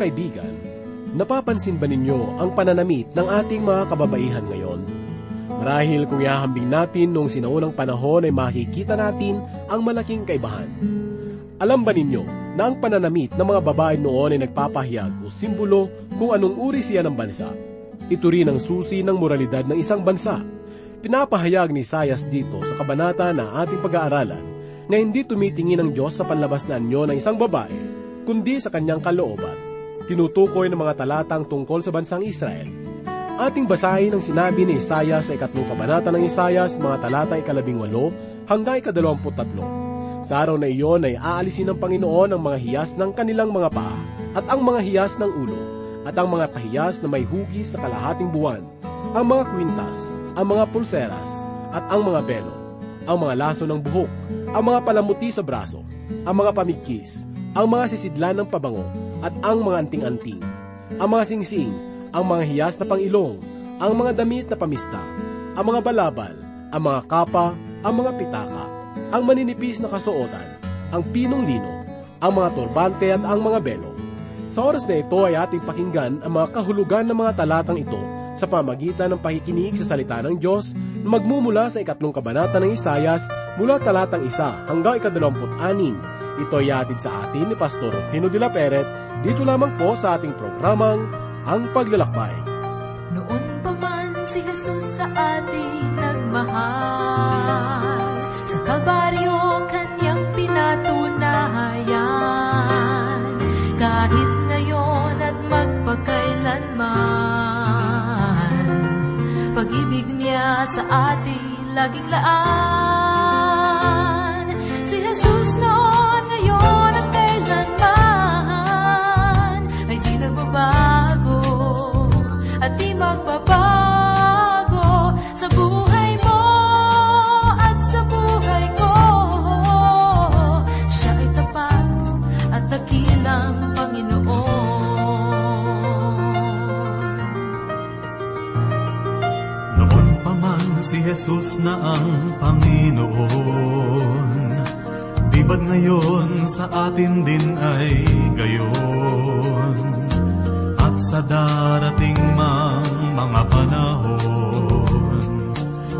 kaibigan, napapansin ba ninyo ang pananamit ng ating mga kababaihan ngayon? Marahil kung ihahambing natin noong sinaunang panahon ay makikita natin ang malaking kaibahan. Alam ba ninyo na ang pananamit ng mga babae noon ay nagpapahayag o simbolo kung anong uri siya ng bansa? Ito rin ang susi ng moralidad ng isang bansa. Pinapahayag ni Sayas dito sa kabanata na ating pag-aaralan na hindi tumitingin ang Diyos sa panlabas na anyo ng isang babae, kundi sa kanyang kalooban. Tinutukoy ng mga talatang tungkol sa bansang Israel Ating basahin ang sinabi ni Isaiah sa ikatlong kabanata ng Isaias, mga talatang ikalabing walo hanggang ikadalawamput tatlo. Sa araw na iyon ay aalisin ng Panginoon ang mga hiyas ng kanilang mga paa at ang mga hiyas ng ulo at ang mga kahiyas na may hugis na kalahating buwan, ang mga kwintas, ang mga pulseras at ang mga belo, ang mga laso ng buhok, ang mga palamuti sa braso, ang mga pamikis, ang mga sisidlan ng pabango at ang mga anting-anting, ang mga singsing ang mga hiyas na pangilong, ang mga damit na pamista, ang mga balabal, ang mga kapa, ang mga pitaka, ang maninipis na kasuotan, ang pinong lino, ang mga turbante at ang mga belo. Sa oras na ito ay ating pakinggan ang mga kahulugan ng mga talatang ito sa pamagitan ng pakikinig sa salita ng Diyos na magmumula sa ikatlong kabanata ng Isayas mula talatang isa hanggang ikadalamput anim. Ito ay atid sa atin ni Pastor Rufino de la Peret dito lamang po sa ating programang ang paglalakbay. Noon pa man si Jesus sa ating nagmahal, sa Kalbaryo kanyang pinatunayan, kahit ngayon at magpakailanman, pag-ibig niya sa atin laging laan. At di magbabago sa buhay mo at sa buhay ko. Siya ay tapat at dakilang Panginoon. Noon pa man si Jesus na ang Panginoon, di ba't ngayon sa atin din ay gayon? Sa darating mang mga panahon,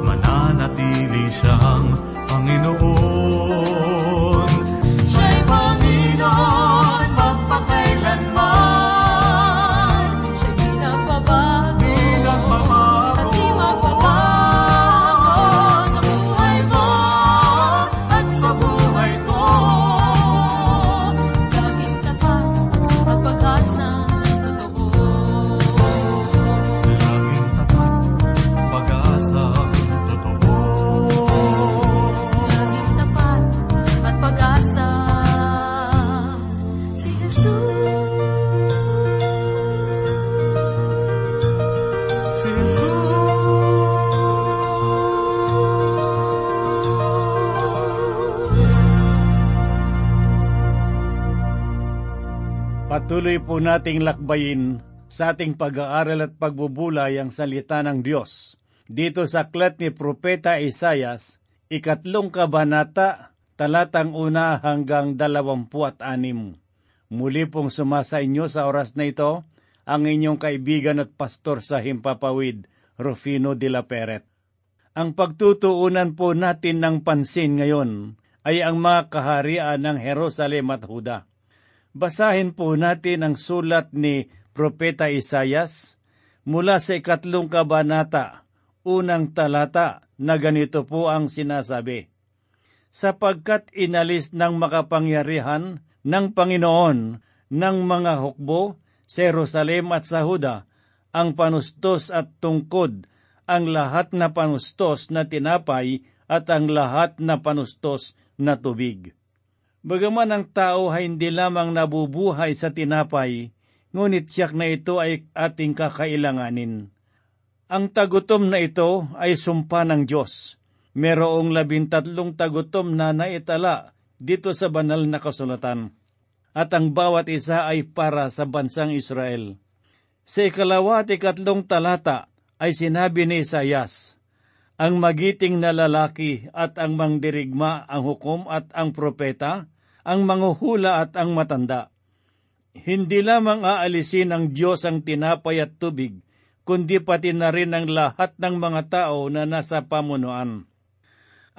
mananatili siyang Panginoon. Patuloy po nating lakbayin sa ating pag-aaral at pagbubulay ang salita ng Diyos. Dito sa aklat ni Propeta Isayas, ikatlong kabanata, talatang una hanggang dalawampu at anim. Muli pong sumasa inyo sa oras na ito, ang inyong kaibigan at pastor sa Himpapawid, Rufino de la Peret. Ang pagtutuunan po natin ng pansin ngayon ay ang mga kaharian ng Jerusalem at Huda. Basahin po natin ang sulat ni Propeta Isayas mula sa ikatlong kabanata, unang talata na ganito po ang sinasabi. Sapagkat inalis ng makapangyarihan ng Panginoon ng mga hukbo sa Jerusalem at sa Huda ang panustos at tungkod, ang lahat na panustos na tinapay at ang lahat na panustos na tubig. Bagaman ang tao ay hindi lamang nabubuhay sa tinapay, ngunit siyak na ito ay ating kakailanganin. Ang tagutom na ito ay sumpa ng Diyos. Merong labintatlong tagutom na naitala dito sa banal na kasulatan. At ang bawat isa ay para sa bansang Israel. Sa ikalawa at ikatlong talata ay sinabi ni Isayas, ang magiting na lalaki at ang mangdirigma ang hukom at ang propeta, ang manghuhula at ang matanda. Hindi lamang aalisin ng Diyos ang tinapay at tubig, kundi pati na rin ang lahat ng mga tao na nasa pamunuan.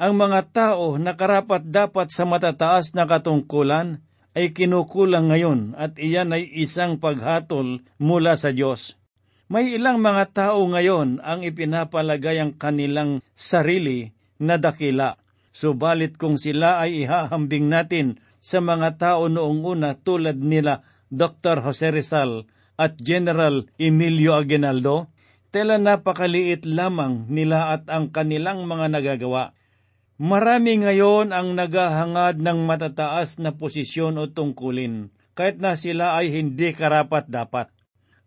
Ang mga tao na karapat dapat sa matataas na katungkulan ay kinukulang ngayon at iyan ay isang paghatol mula sa Diyos. May ilang mga tao ngayon ang ipinapalagay ang kanilang sarili na dakila. Subalit kung sila ay ihahambing natin sa mga tao noong una tulad nila Dr. Jose Rizal at General Emilio Aguinaldo, tela napakaliit lamang nila at ang kanilang mga nagagawa. Marami ngayon ang naghahangad ng matataas na posisyon o tungkulin, kahit na sila ay hindi karapat dapat.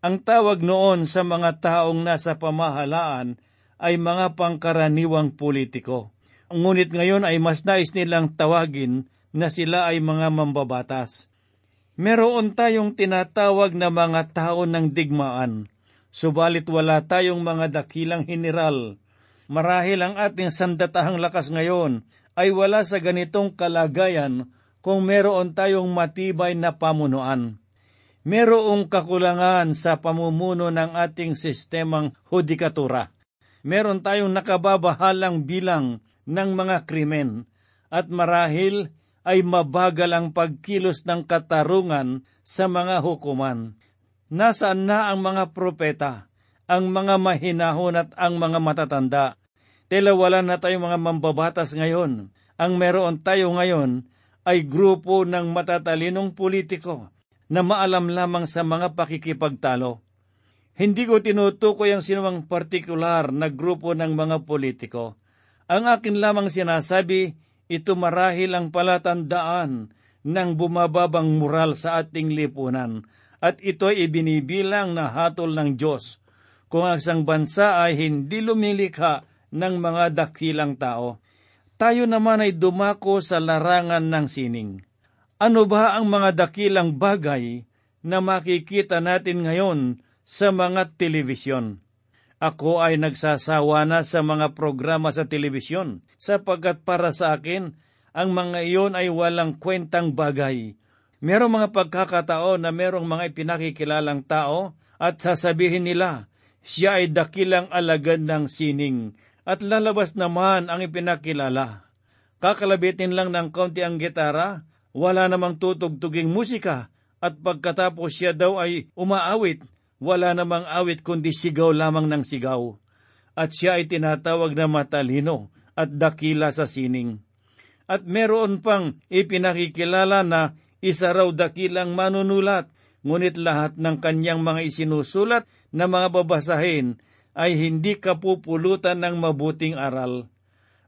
Ang tawag noon sa mga taong nasa pamahalaan ay mga pangkaraniwang politiko. Ngunit ngayon ay mas nais nilang tawagin na sila ay mga mambabatas. Meron tayong tinatawag na mga tao ng digmaan, subalit wala tayong mga dakilang general. Marahil ang ating sandatahang lakas ngayon ay wala sa ganitong kalagayan kung meron tayong matibay na pamunuan merong kakulangan sa pamumuno ng ating sistemang hudikatura. Meron tayong nakababahalang bilang ng mga krimen at marahil ay mabagal ang pagkilos ng katarungan sa mga hukuman. Nasaan na ang mga propeta, ang mga mahinahon at ang mga matatanda? Tela wala na tayong mga mambabatas ngayon. Ang meron tayo ngayon ay grupo ng matatalinong politiko na maalam lamang sa mga pakikipagtalo. Hindi ko tinutukoy ang sinumang partikular na grupo ng mga politiko. Ang akin lamang sinasabi, ito marahil ang palatandaan ng bumababang moral sa ating lipunan at ito ay ibinibilang na hatol ng Diyos kung ang isang bansa ay hindi lumilikha ng mga dakilang tao. Tayo naman ay dumako sa larangan ng sining. Ano ba ang mga dakilang bagay na makikita natin ngayon sa mga telebisyon? Ako ay nagsasawa na sa mga programa sa telebisyon sapagkat para sa akin, ang mga iyon ay walang kwentang bagay. Merong mga pagkakataon na merong mga ipinakikilalang tao at sasabihin nila, siya ay dakilang alagad ng sining at lalabas naman ang ipinakilala. Kakalabitin lang ng kaunti ang gitara wala namang tutugtuging musika at pagkatapos siya daw ay umaawit, wala namang awit kundi sigaw lamang ng sigaw. At siya ay tinatawag na matalino at dakila sa sining. At meron pang ipinakikilala na isa raw dakilang manunulat, ngunit lahat ng kanyang mga isinusulat na mga babasahin ay hindi kapupulutan ng mabuting aral.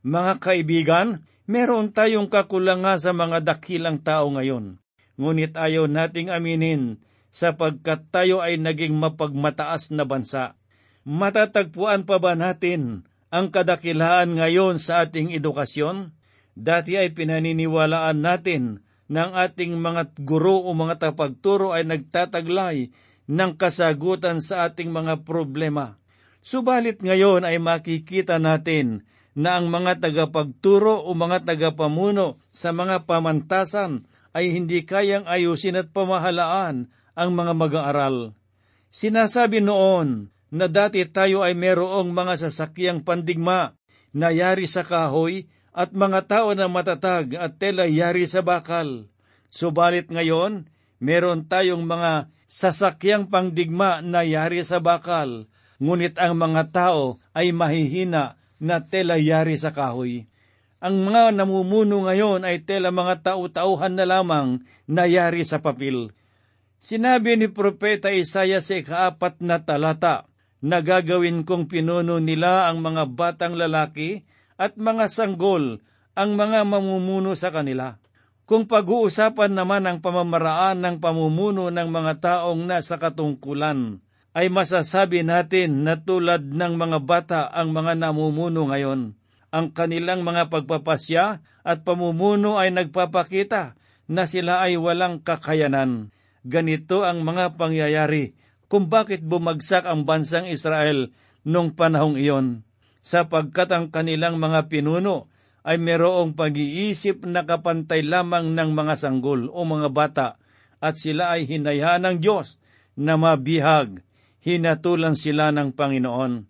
Mga kaibigan, Meron tayong kakulangan sa mga dakilang tao ngayon, ngunit ayaw nating aminin sapagkat tayo ay naging mapagmataas na bansa. Matatagpuan pa ba natin ang kadakilaan ngayon sa ating edukasyon? Dati ay pinaniniwalaan natin ng ating mga guro o mga tapagturo ay nagtataglay ng kasagutan sa ating mga problema. Subalit ngayon ay makikita natin na ang mga tagapagturo o mga tagapamuno sa mga pamantasan ay hindi kayang ayusin at pamahalaan ang mga mag-aaral. Sinasabi noon na dati tayo ay merong mga sasakyang pandigma na yari sa kahoy at mga tao na matatag at tela yari sa bakal. Subalit ngayon, meron tayong mga sasakyang pangdigma na yari sa bakal, ngunit ang mga tao ay mahihina na tela yari sa kahoy. Ang mga namumuno ngayon ay tela mga tau-tauhan na lamang na yari sa papel. Sinabi ni Propeta Isaya sa ikaapat na talata na gagawin kong pinuno nila ang mga batang lalaki at mga sanggol ang mga mamumuno sa kanila. Kung pag-uusapan naman ang pamamaraan ng pamumuno ng mga taong nasa katungkulan, ay masasabi natin na tulad ng mga bata ang mga namumuno ngayon. Ang kanilang mga pagpapasya at pamumuno ay nagpapakita na sila ay walang kakayanan. Ganito ang mga pangyayari kung bakit bumagsak ang bansang Israel nung panahong iyon, sapagkat ang kanilang mga pinuno ay merong pag-iisip na kapantay lamang ng mga sanggol o mga bata at sila ay hinayaan ng Diyos na mabihag, hinatulan sila ng Panginoon.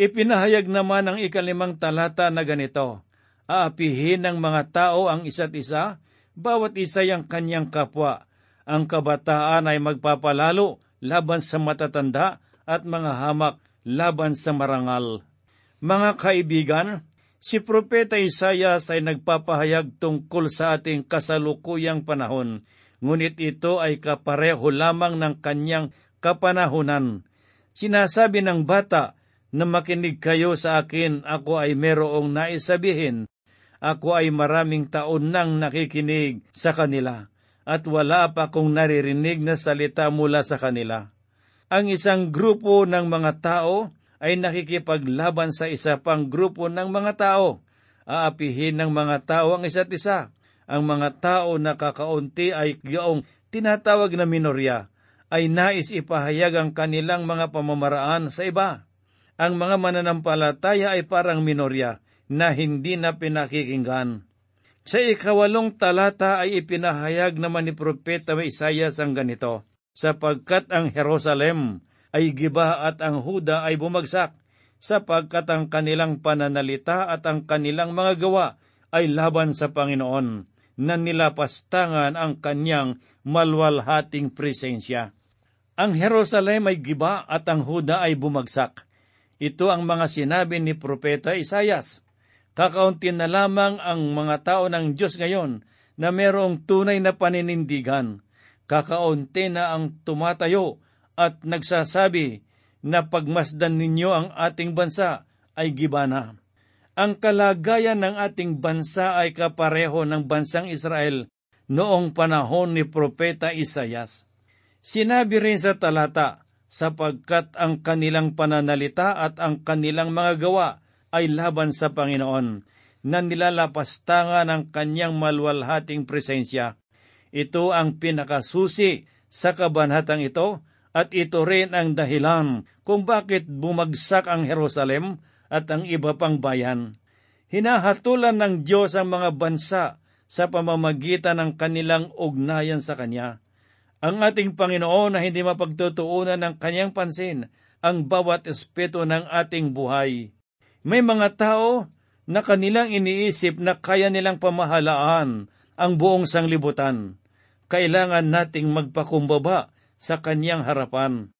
Ipinahayag naman ang ikalimang talata na ganito, Aapihin ng mga tao ang isa't isa, bawat isa ang kanyang kapwa. Ang kabataan ay magpapalalo laban sa matatanda at mga hamak laban sa marangal. Mga kaibigan, si Propeta Isayas ay nagpapahayag tungkol sa ating kasalukuyang panahon, ngunit ito ay kapareho lamang ng kanyang kapanahunan. Sinasabi ng bata na makinig kayo sa akin, ako ay merong naisabihin. Ako ay maraming taon nang nakikinig sa kanila at wala pa kong naririnig na salita mula sa kanila. Ang isang grupo ng mga tao ay nakikipaglaban sa isa pang grupo ng mga tao. Aapihin ng mga tao ang isa't isa. Ang mga tao na kakaunti ay yaong tinatawag na minorya ay nais ipahayag ang kanilang mga pamamaraan sa iba. Ang mga mananampalataya ay parang minorya na hindi na pinakikinggan. Sa ikawalong talata ay ipinahayag naman ni Propeta Isayas ang ganito, sapagkat ang Jerusalem ay giba at ang Huda ay bumagsak, sapagkat ang kanilang pananalita at ang kanilang mga gawa ay laban sa Panginoon, na nilapastangan ang kanyang malwalhating presensya. Ang Jerusalem ay giba at ang Huda ay bumagsak. Ito ang mga sinabi ni Propeta Isayas Kakaunti na lamang ang mga tao ng Diyos ngayon na merong tunay na paninindigan. Kakaunti na ang tumatayo at nagsasabi na pagmasdan ninyo ang ating bansa ay gibana. Ang kalagayan ng ating bansa ay kapareho ng bansang Israel noong panahon ni Propeta Isayas. Sinabi rin sa talata, sapagkat ang kanilang pananalita at ang kanilang mga gawa ay laban sa Panginoon, na nilalapastangan ang kanyang malwalhating presensya. Ito ang pinakasusi sa kabanhatang ito at ito rin ang dahilan kung bakit bumagsak ang Jerusalem at ang iba pang bayan. Hinahatulan ng Diyos ang mga bansa sa pamamagitan ng kanilang ugnayan sa Kanya. Ang ating Panginoon na hindi mapagtutuunan ng Kanyang pansin ang bawat espeto ng ating buhay. May mga tao na kanilang iniisip na kaya nilang pamahalaan ang buong sanglibutan. Kailangan nating magpakumbaba sa kanyang harapan.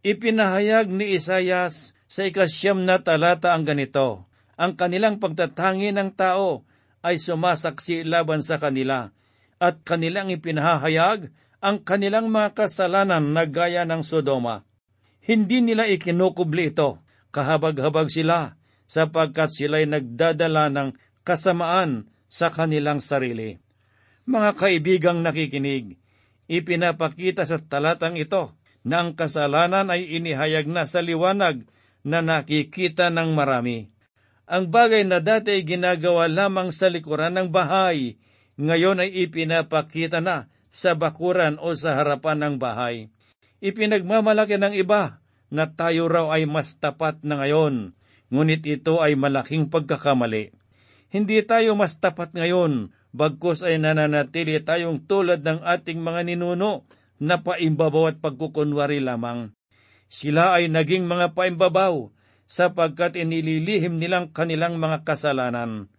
Ipinahayag ni Isayas sa ikasyam na talata ang ganito, ang kanilang pagtatangi ng tao ay sumasaksi laban sa kanila, at kanilang ipinahayag ang kanilang mga kasalanan na gaya ng Sodoma. Hindi nila ikinukubli ito, kahabag-habag sila, sapagkat sila'y nagdadala ng kasamaan sa kanilang sarili. Mga kaibigang nakikinig, ipinapakita sa talatang ito na ang kasalanan ay inihayag na sa liwanag na nakikita ng marami. Ang bagay na dati ay ginagawa lamang sa likuran ng bahay, ngayon ay ipinapakita na sa bakuran o sa harapan ng bahay. Ipinagmamalaki ng iba na tayo raw ay mas tapat na ngayon ngunit ito ay malaking pagkakamali. Hindi tayo mas tapat ngayon, bagkus ay nananatili tayong tulad ng ating mga ninuno na paimbabaw at pagkukunwari lamang. Sila ay naging mga paimbabaw sapagkat inililihim nilang kanilang mga kasalanan.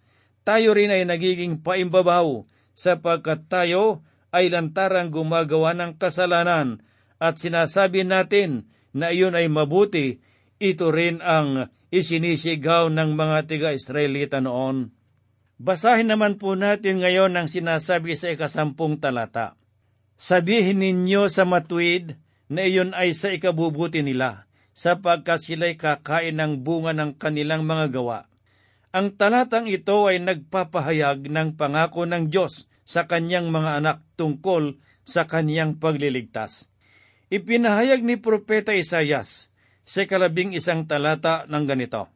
Tayo rin ay nagiging paimbabaw sapagkat tayo ay lantarang gumagawa ng kasalanan at sinasabi natin na iyon ay mabuti, ito rin ang isinisigaw ng mga tiga-Israelita noon. Basahin naman po natin ngayon ang sinasabi sa ikasampung talata. Sabihin ninyo sa matuwid na iyon ay sa ikabubuti nila, sapagkat sila'y kakain ng bunga ng kanilang mga gawa. Ang talatang ito ay nagpapahayag ng pangako ng Diyos sa kanyang mga anak tungkol sa kanyang pagliligtas. Ipinahayag ni Propeta Isayas sa kalabing isang talata ng ganito,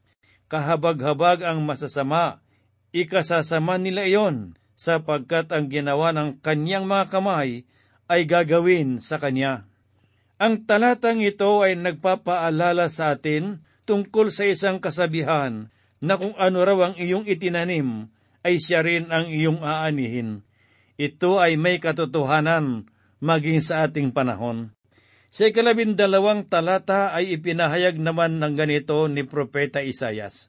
Kahabag-habag ang masasama, ikasasama nila iyon, sapagkat ang ginawa ng kanyang mga kamay ay gagawin sa kanya. Ang talatang ito ay nagpapaalala sa atin tungkol sa isang kasabihan na kung ano raw ang iyong itinanim, ay siya rin ang iyong aanihin. Ito ay may katotohanan maging sa ating panahon. Sa ikalabindalawang talata ay ipinahayag naman ng ganito ni Propeta Isayas.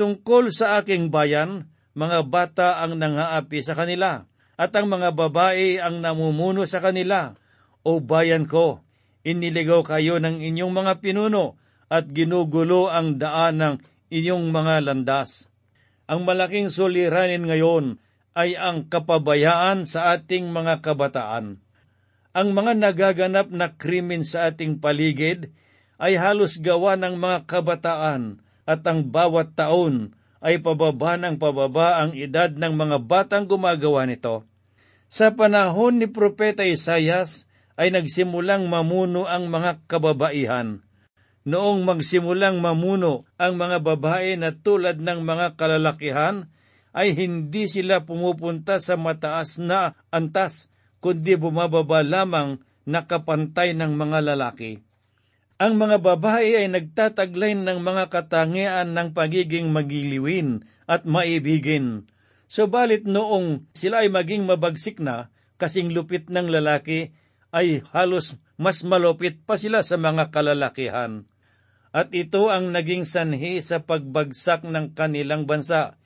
Tungkol sa aking bayan, mga bata ang nangaapi sa kanila, at ang mga babae ang namumuno sa kanila. O bayan ko, iniligaw kayo ng inyong mga pinuno, at ginugulo ang daan ng inyong mga landas. Ang malaking suliranin ngayon ay ang kapabayaan sa ating mga kabataan ang mga nagaganap na krimen sa ating paligid ay halos gawa ng mga kabataan at ang bawat taon ay pababa ng pababa ang edad ng mga batang gumagawa nito. Sa panahon ni Propeta Isayas ay nagsimulang mamuno ang mga kababaihan. Noong magsimulang mamuno ang mga babae na tulad ng mga kalalakihan, ay hindi sila pumupunta sa mataas na antas kundi bumababa lamang nakapantay ng mga lalaki. Ang mga babae ay nagtataglay ng mga katangian ng pagiging magiliwin at maibigin. Subalit noong sila ay maging mabagsik na, kasing lupit ng lalaki, ay halos mas malupit pa sila sa mga kalalakihan. At ito ang naging sanhi sa pagbagsak ng kanilang bansa.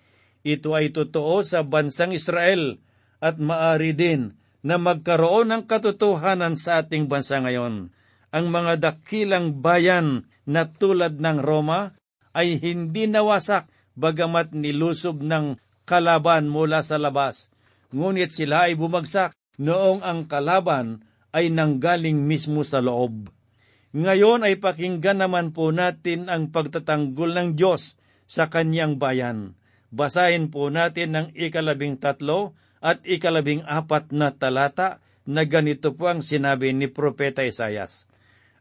Ito ay totoo sa bansang Israel at maari din na magkaroon ng katotohanan sa ating bansa ngayon. Ang mga dakilang bayan na tulad ng Roma ay hindi nawasak bagamat nilusob ng kalaban mula sa labas. Ngunit sila ay bumagsak noong ang kalaban ay nanggaling mismo sa loob. Ngayon ay pakinggan naman po natin ang pagtatanggol ng Diyos sa kanyang bayan. Basahin po natin ang ikalabing tatlo at ikalabing apat na talata na ganito po ang sinabi ni Propeta Isayas.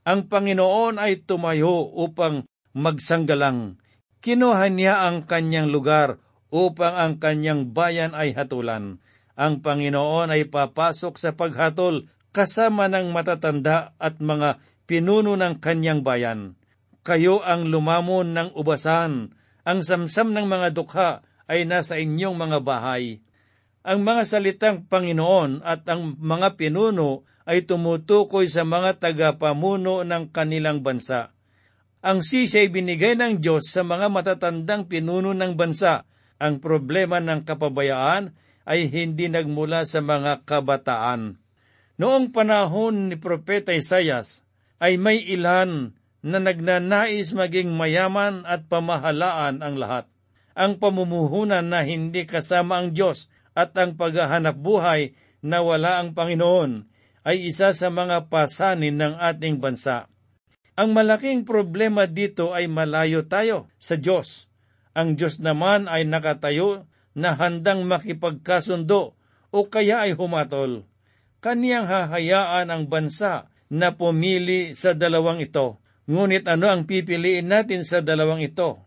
Ang Panginoon ay tumayo upang magsanggalang. Kinuha niya ang kanyang lugar upang ang kanyang bayan ay hatulan. Ang Panginoon ay papasok sa paghatol kasama ng matatanda at mga pinuno ng kanyang bayan. Kayo ang lumamon ng ubasan, ang samsam ng mga dukha ay nasa inyong mga bahay ang mga salitang Panginoon at ang mga pinuno ay tumutukoy sa mga tagapamuno ng kanilang bansa. Ang sisi ay binigay ng Diyos sa mga matatandang pinuno ng bansa. Ang problema ng kapabayaan ay hindi nagmula sa mga kabataan. Noong panahon ni Propeta Isayas, ay may ilan na nagnanais maging mayaman at pamahalaan ang lahat. Ang pamumuhunan na hindi kasama ang Diyos at ang paghahanap buhay na wala ang Panginoon ay isa sa mga pasanin ng ating bansa. Ang malaking problema dito ay malayo tayo sa Diyos. Ang Diyos naman ay nakatayo na handang makipagkasundo o kaya ay humatol. Kaniyang hahayaan ang bansa na pumili sa dalawang ito. Ngunit ano ang pipiliin natin sa dalawang ito?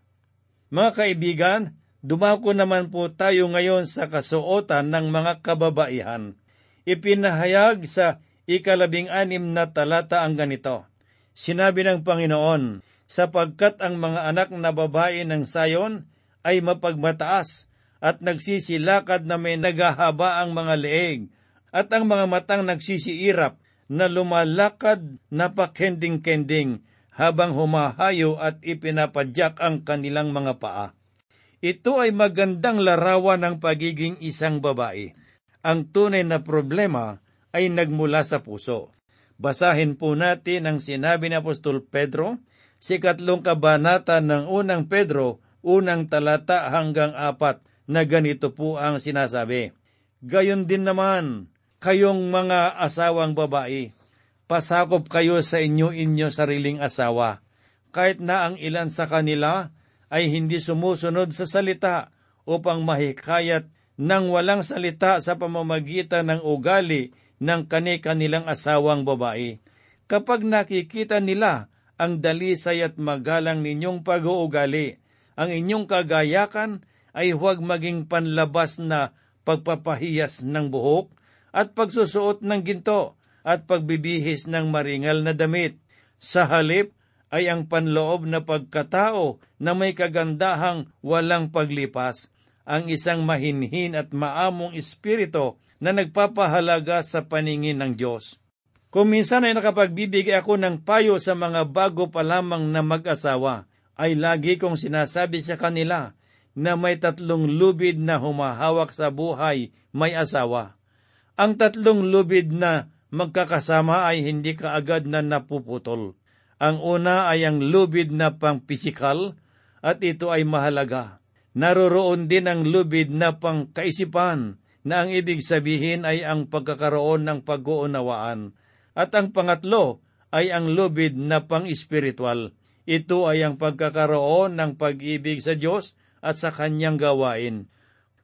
Mga kaibigan, Dumako naman po tayo ngayon sa kasuotan ng mga kababaihan. Ipinahayag sa ikalabing anim na talata ang ganito. Sinabi ng Panginoon, sapagkat ang mga anak na babae ng sayon ay mapagmataas at nagsisilakad na may nagahaba ang mga leeg at ang mga matang nagsisiirap na lumalakad na pakending-kending habang humahayo at ipinapadyak ang kanilang mga paa. Ito ay magandang larawan ng pagiging isang babae. Ang tunay na problema ay nagmula sa puso. Basahin po natin ang sinabi ni Apostol Pedro sa ikatlong kabanata ng unang Pedro, unang talata hanggang apat, na ganito po ang sinasabi. Gayon din naman, kayong mga asawang babae, pasakop kayo sa inyo-inyo sariling asawa, kahit na ang ilan sa kanila ay hindi sumusunod sa salita upang mahikayat ng walang salita sa pamamagitan ng ugali ng kani-kanilang asawang babae. Kapag nakikita nila ang dalisay at magalang ninyong pag-uugali, ang inyong kagayakan ay huwag maging panlabas na pagpapahiyas ng buhok at pagsusuot ng ginto at pagbibihis ng maringal na damit. Sa halip ay ang panloob na pagkatao na may kagandahang walang paglipas, ang isang mahinhin at maamong espirito na nagpapahalaga sa paningin ng Diyos. Kung minsan ay nakapagbibigay ako ng payo sa mga bago pa lamang na mag-asawa, ay lagi kong sinasabi sa kanila na may tatlong lubid na humahawak sa buhay may asawa. Ang tatlong lubid na magkakasama ay hindi kaagad na napuputol. Ang una ay ang lubid na pang pisikal at ito ay mahalaga. Naroroon din ang lubid na pang kaisipan na ang ibig sabihin ay ang pagkakaroon ng pag-uunawaan. At ang pangatlo ay ang lubid na pang-espiritual. Ito ay ang pagkakaroon ng pag-ibig sa Diyos at sa kanyang gawain.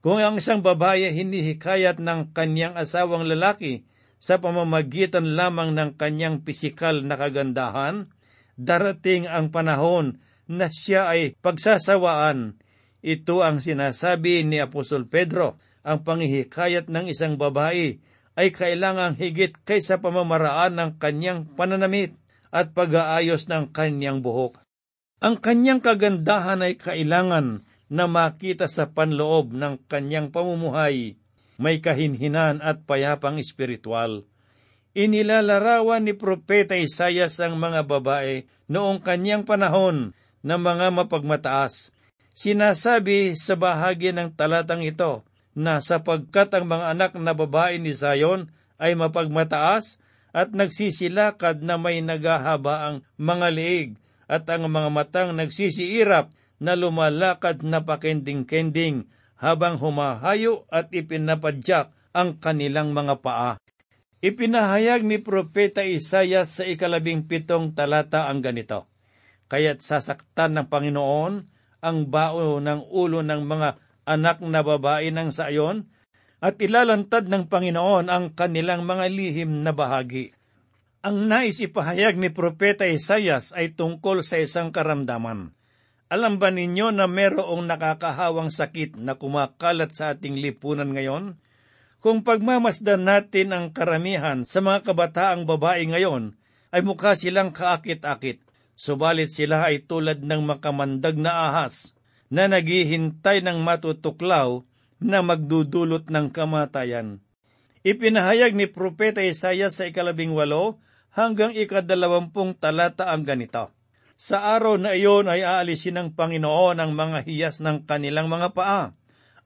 Kung ang isang babae hinihikayat ng kanyang asawang lalaki sa pamamagitan lamang ng kanyang pisikal na kagandahan, darating ang panahon na siya ay pagsasawaan. Ito ang sinasabi ni Apostol Pedro, ang pangihikayat ng isang babae ay kailangang higit kaysa pamamaraan ng kanyang pananamit at pag-aayos ng kanyang buhok. Ang kanyang kagandahan ay kailangan na makita sa panloob ng kanyang pamumuhay, may kahinhinan at payapang espiritual. Inilalarawan ni Propeta Isayas ang mga babae noong kanyang panahon na mga mapagmataas. Sinasabi sa bahagi ng talatang ito na sapagkat ang mga anak na babae ni Zion ay mapagmataas at nagsisilakad na may nagahaba ang mga liig at ang mga matang nagsisiirap na lumalakad na pakending-kending habang humahayo at ipinapadyak ang kanilang mga paa. Ipinahayag ni Propeta Isaya sa ikalabing pitong talata ang ganito, Kaya't sasaktan ng Panginoon ang bao ng ulo ng mga anak na babae ng sayon, at ilalantad ng Panginoon ang kanilang mga lihim na bahagi. Ang nais ipahayag ni Propeta Isayas ay tungkol sa isang karamdaman. Alam ba ninyo na merong nakakahawang sakit na kumakalat sa ating lipunan ngayon? Kung pagmamasdan natin ang karamihan sa mga kabataang babae ngayon, ay mukha silang kaakit-akit, subalit sila ay tulad ng makamandag na ahas na naghihintay ng matutuklaw na magdudulot ng kamatayan. Ipinahayag ni Propeta Isaiah sa ikalabing walo hanggang ikadalawampung talata ang ganito. Sa araw na iyon ay aalisin ng Panginoon ang mga hiyas ng kanilang mga paa,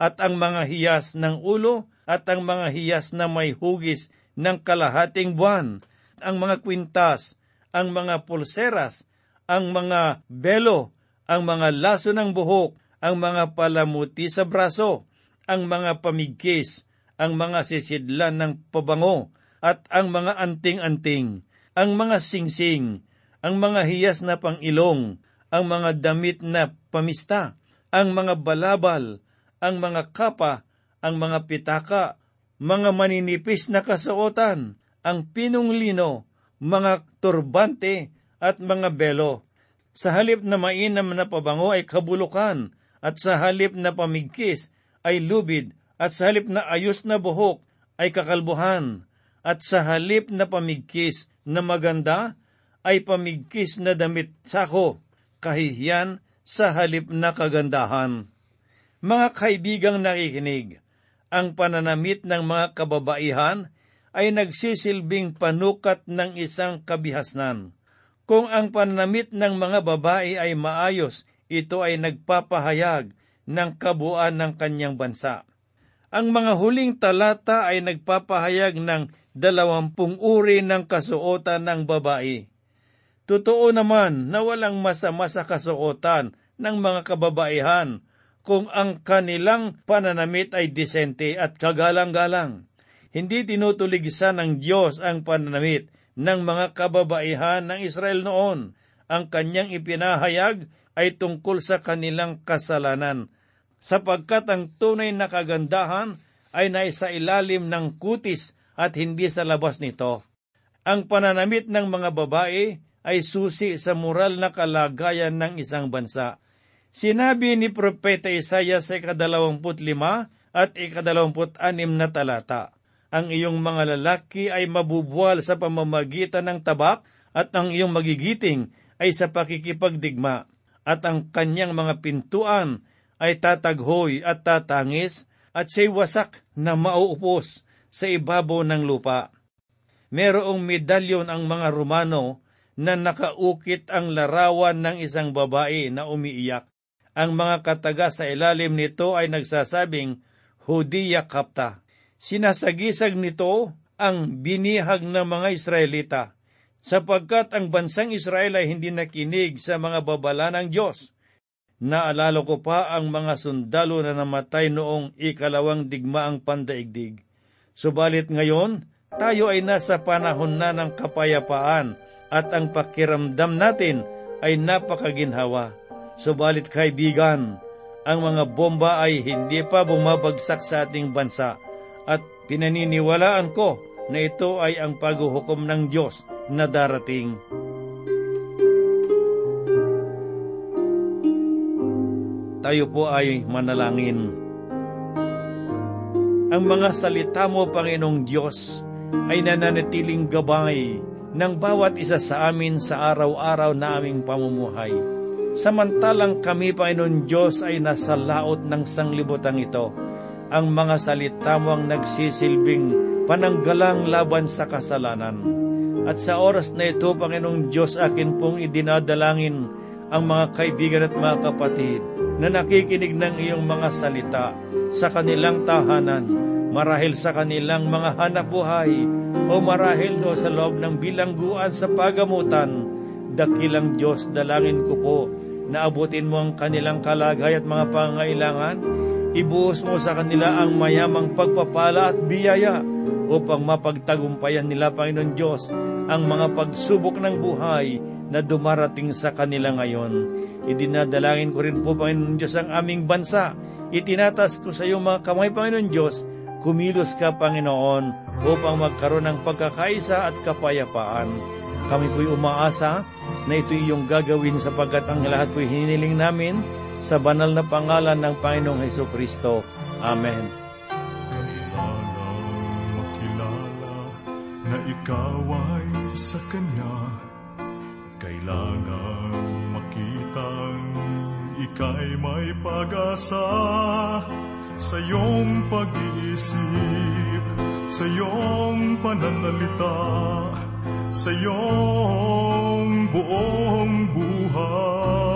at ang mga hiyas ng ulo, at ang mga hiyas na may hugis ng kalahating buwan, ang mga kwintas, ang mga pulseras, ang mga belo, ang mga laso ng buhok, ang mga palamuti sa braso, ang mga pamigkis, ang mga sisidlan ng pabango, at ang mga anting-anting, ang mga singsing, ang mga hiyas na pangilong, ang mga damit na pamista, ang mga balabal, ang mga kapa, ang mga pitaka, mga maninipis na kasuotan, ang pinong lino, mga turbante at mga belo. Sa halip na mainam na pabango ay kabulukan, at sa halip na pamigkis ay lubid, at sa halip na ayos na buhok ay kakalbuhan, at sa halip na pamigkis na maganda ay pamigkis na damit sako, kahihiyan sa halip na kagandahan. Mga kaibigang nakikinig, ang pananamit ng mga kababaihan ay nagsisilbing panukat ng isang kabihasnan. Kung ang pananamit ng mga babae ay maayos, ito ay nagpapahayag ng kabuuan ng kanyang bansa. Ang mga huling talata ay nagpapahayag ng dalawampung uri ng kasuotan ng babae. Totoo naman na walang masama sa kasuotan ng mga kababaihan kung ang kanilang pananamit ay disente at kagalang-galang. Hindi tinutuligsa ng Diyos ang pananamit ng mga kababaihan ng Israel noon. Ang kanyang ipinahayag ay tungkol sa kanilang kasalanan, sapagkat ang tunay na kagandahan ay naisa ilalim ng kutis at hindi sa labas nito. Ang pananamit ng mga babae ay susi sa moral na kalagayan ng isang bansa. Sinabi ni Propeta Isaiah sa ikadalawamput lima at ikadalawamput anim na talata, Ang iyong mga lalaki ay mabubuwal sa pamamagitan ng tabak at ang iyong magigiting ay sa pakikipagdigma at ang kanyang mga pintuan ay tataghoy at tatangis at siya'y wasak na mauupos sa ibabaw ng lupa. Merong medalyon ang mga Romano na nakaukit ang larawan ng isang babae na umiiyak. Ang mga kataga sa ilalim nito ay nagsasabing, Hudiya Kapta. Sinasagisag nito ang binihag ng mga Israelita, sapagkat ang bansang Israel ay hindi nakinig sa mga babala ng Diyos. Naalala ko pa ang mga sundalo na namatay noong ikalawang digmaang pandaigdig. Subalit ngayon, tayo ay nasa panahon na ng kapayapaan at ang pakiramdam natin ay napakaginhawa. Subalit kaibigan, ang mga bomba ay hindi pa bumabagsak sa ating bansa at pinaniniwalaan ko na ito ay ang paghuhukom ng Diyos na darating. Tayo po ay manalangin. Ang mga salita mo, Panginoong Diyos, ay nananatiling gabay ng bawat isa sa amin sa araw-araw na aming pamumuhay. Samantalang kami, Panginoon Diyos, ay nasa laot ng sanglibutan ito, ang mga salita mo ang nagsisilbing pananggalang laban sa kasalanan. At sa oras na ito, Panginoong Diyos, akin pong idinadalangin ang mga kaibigan at mga kapatid na nakikinig ng iyong mga salita sa kanilang tahanan, marahil sa kanilang mga hanap buhay, o marahil do sa loob ng bilangguan sa pagamutan, dakilang Diyos, dalangin ko po na abutin mo ang kanilang kalagay at mga pangailangan, ibuhos mo sa kanila ang mayamang pagpapala at biyaya upang mapagtagumpayan nila, Panginoon Diyos, ang mga pagsubok ng buhay na dumarating sa kanila ngayon. Idinadalangin ko rin po, Panginoon Diyos, ang aming bansa. Itinatas ko sa iyong mga kamay, Panginoon Diyos, kumilos ka, Panginoon, upang magkaroon ng pagkakaisa at kapayapaan. Kami po'y umaasa na ito iyong gagawin sapagkat ang lahat po'y hiniling namin sa banal na pangalan ng Panginoong Heso Kristo. Amen. Kailangang makilala na ikaw ay sa Kanya. Kailangang makitang ika'y may pag-asa sa iyong pag-iisip, sa iyong pananalita, sa iyong buong buhay.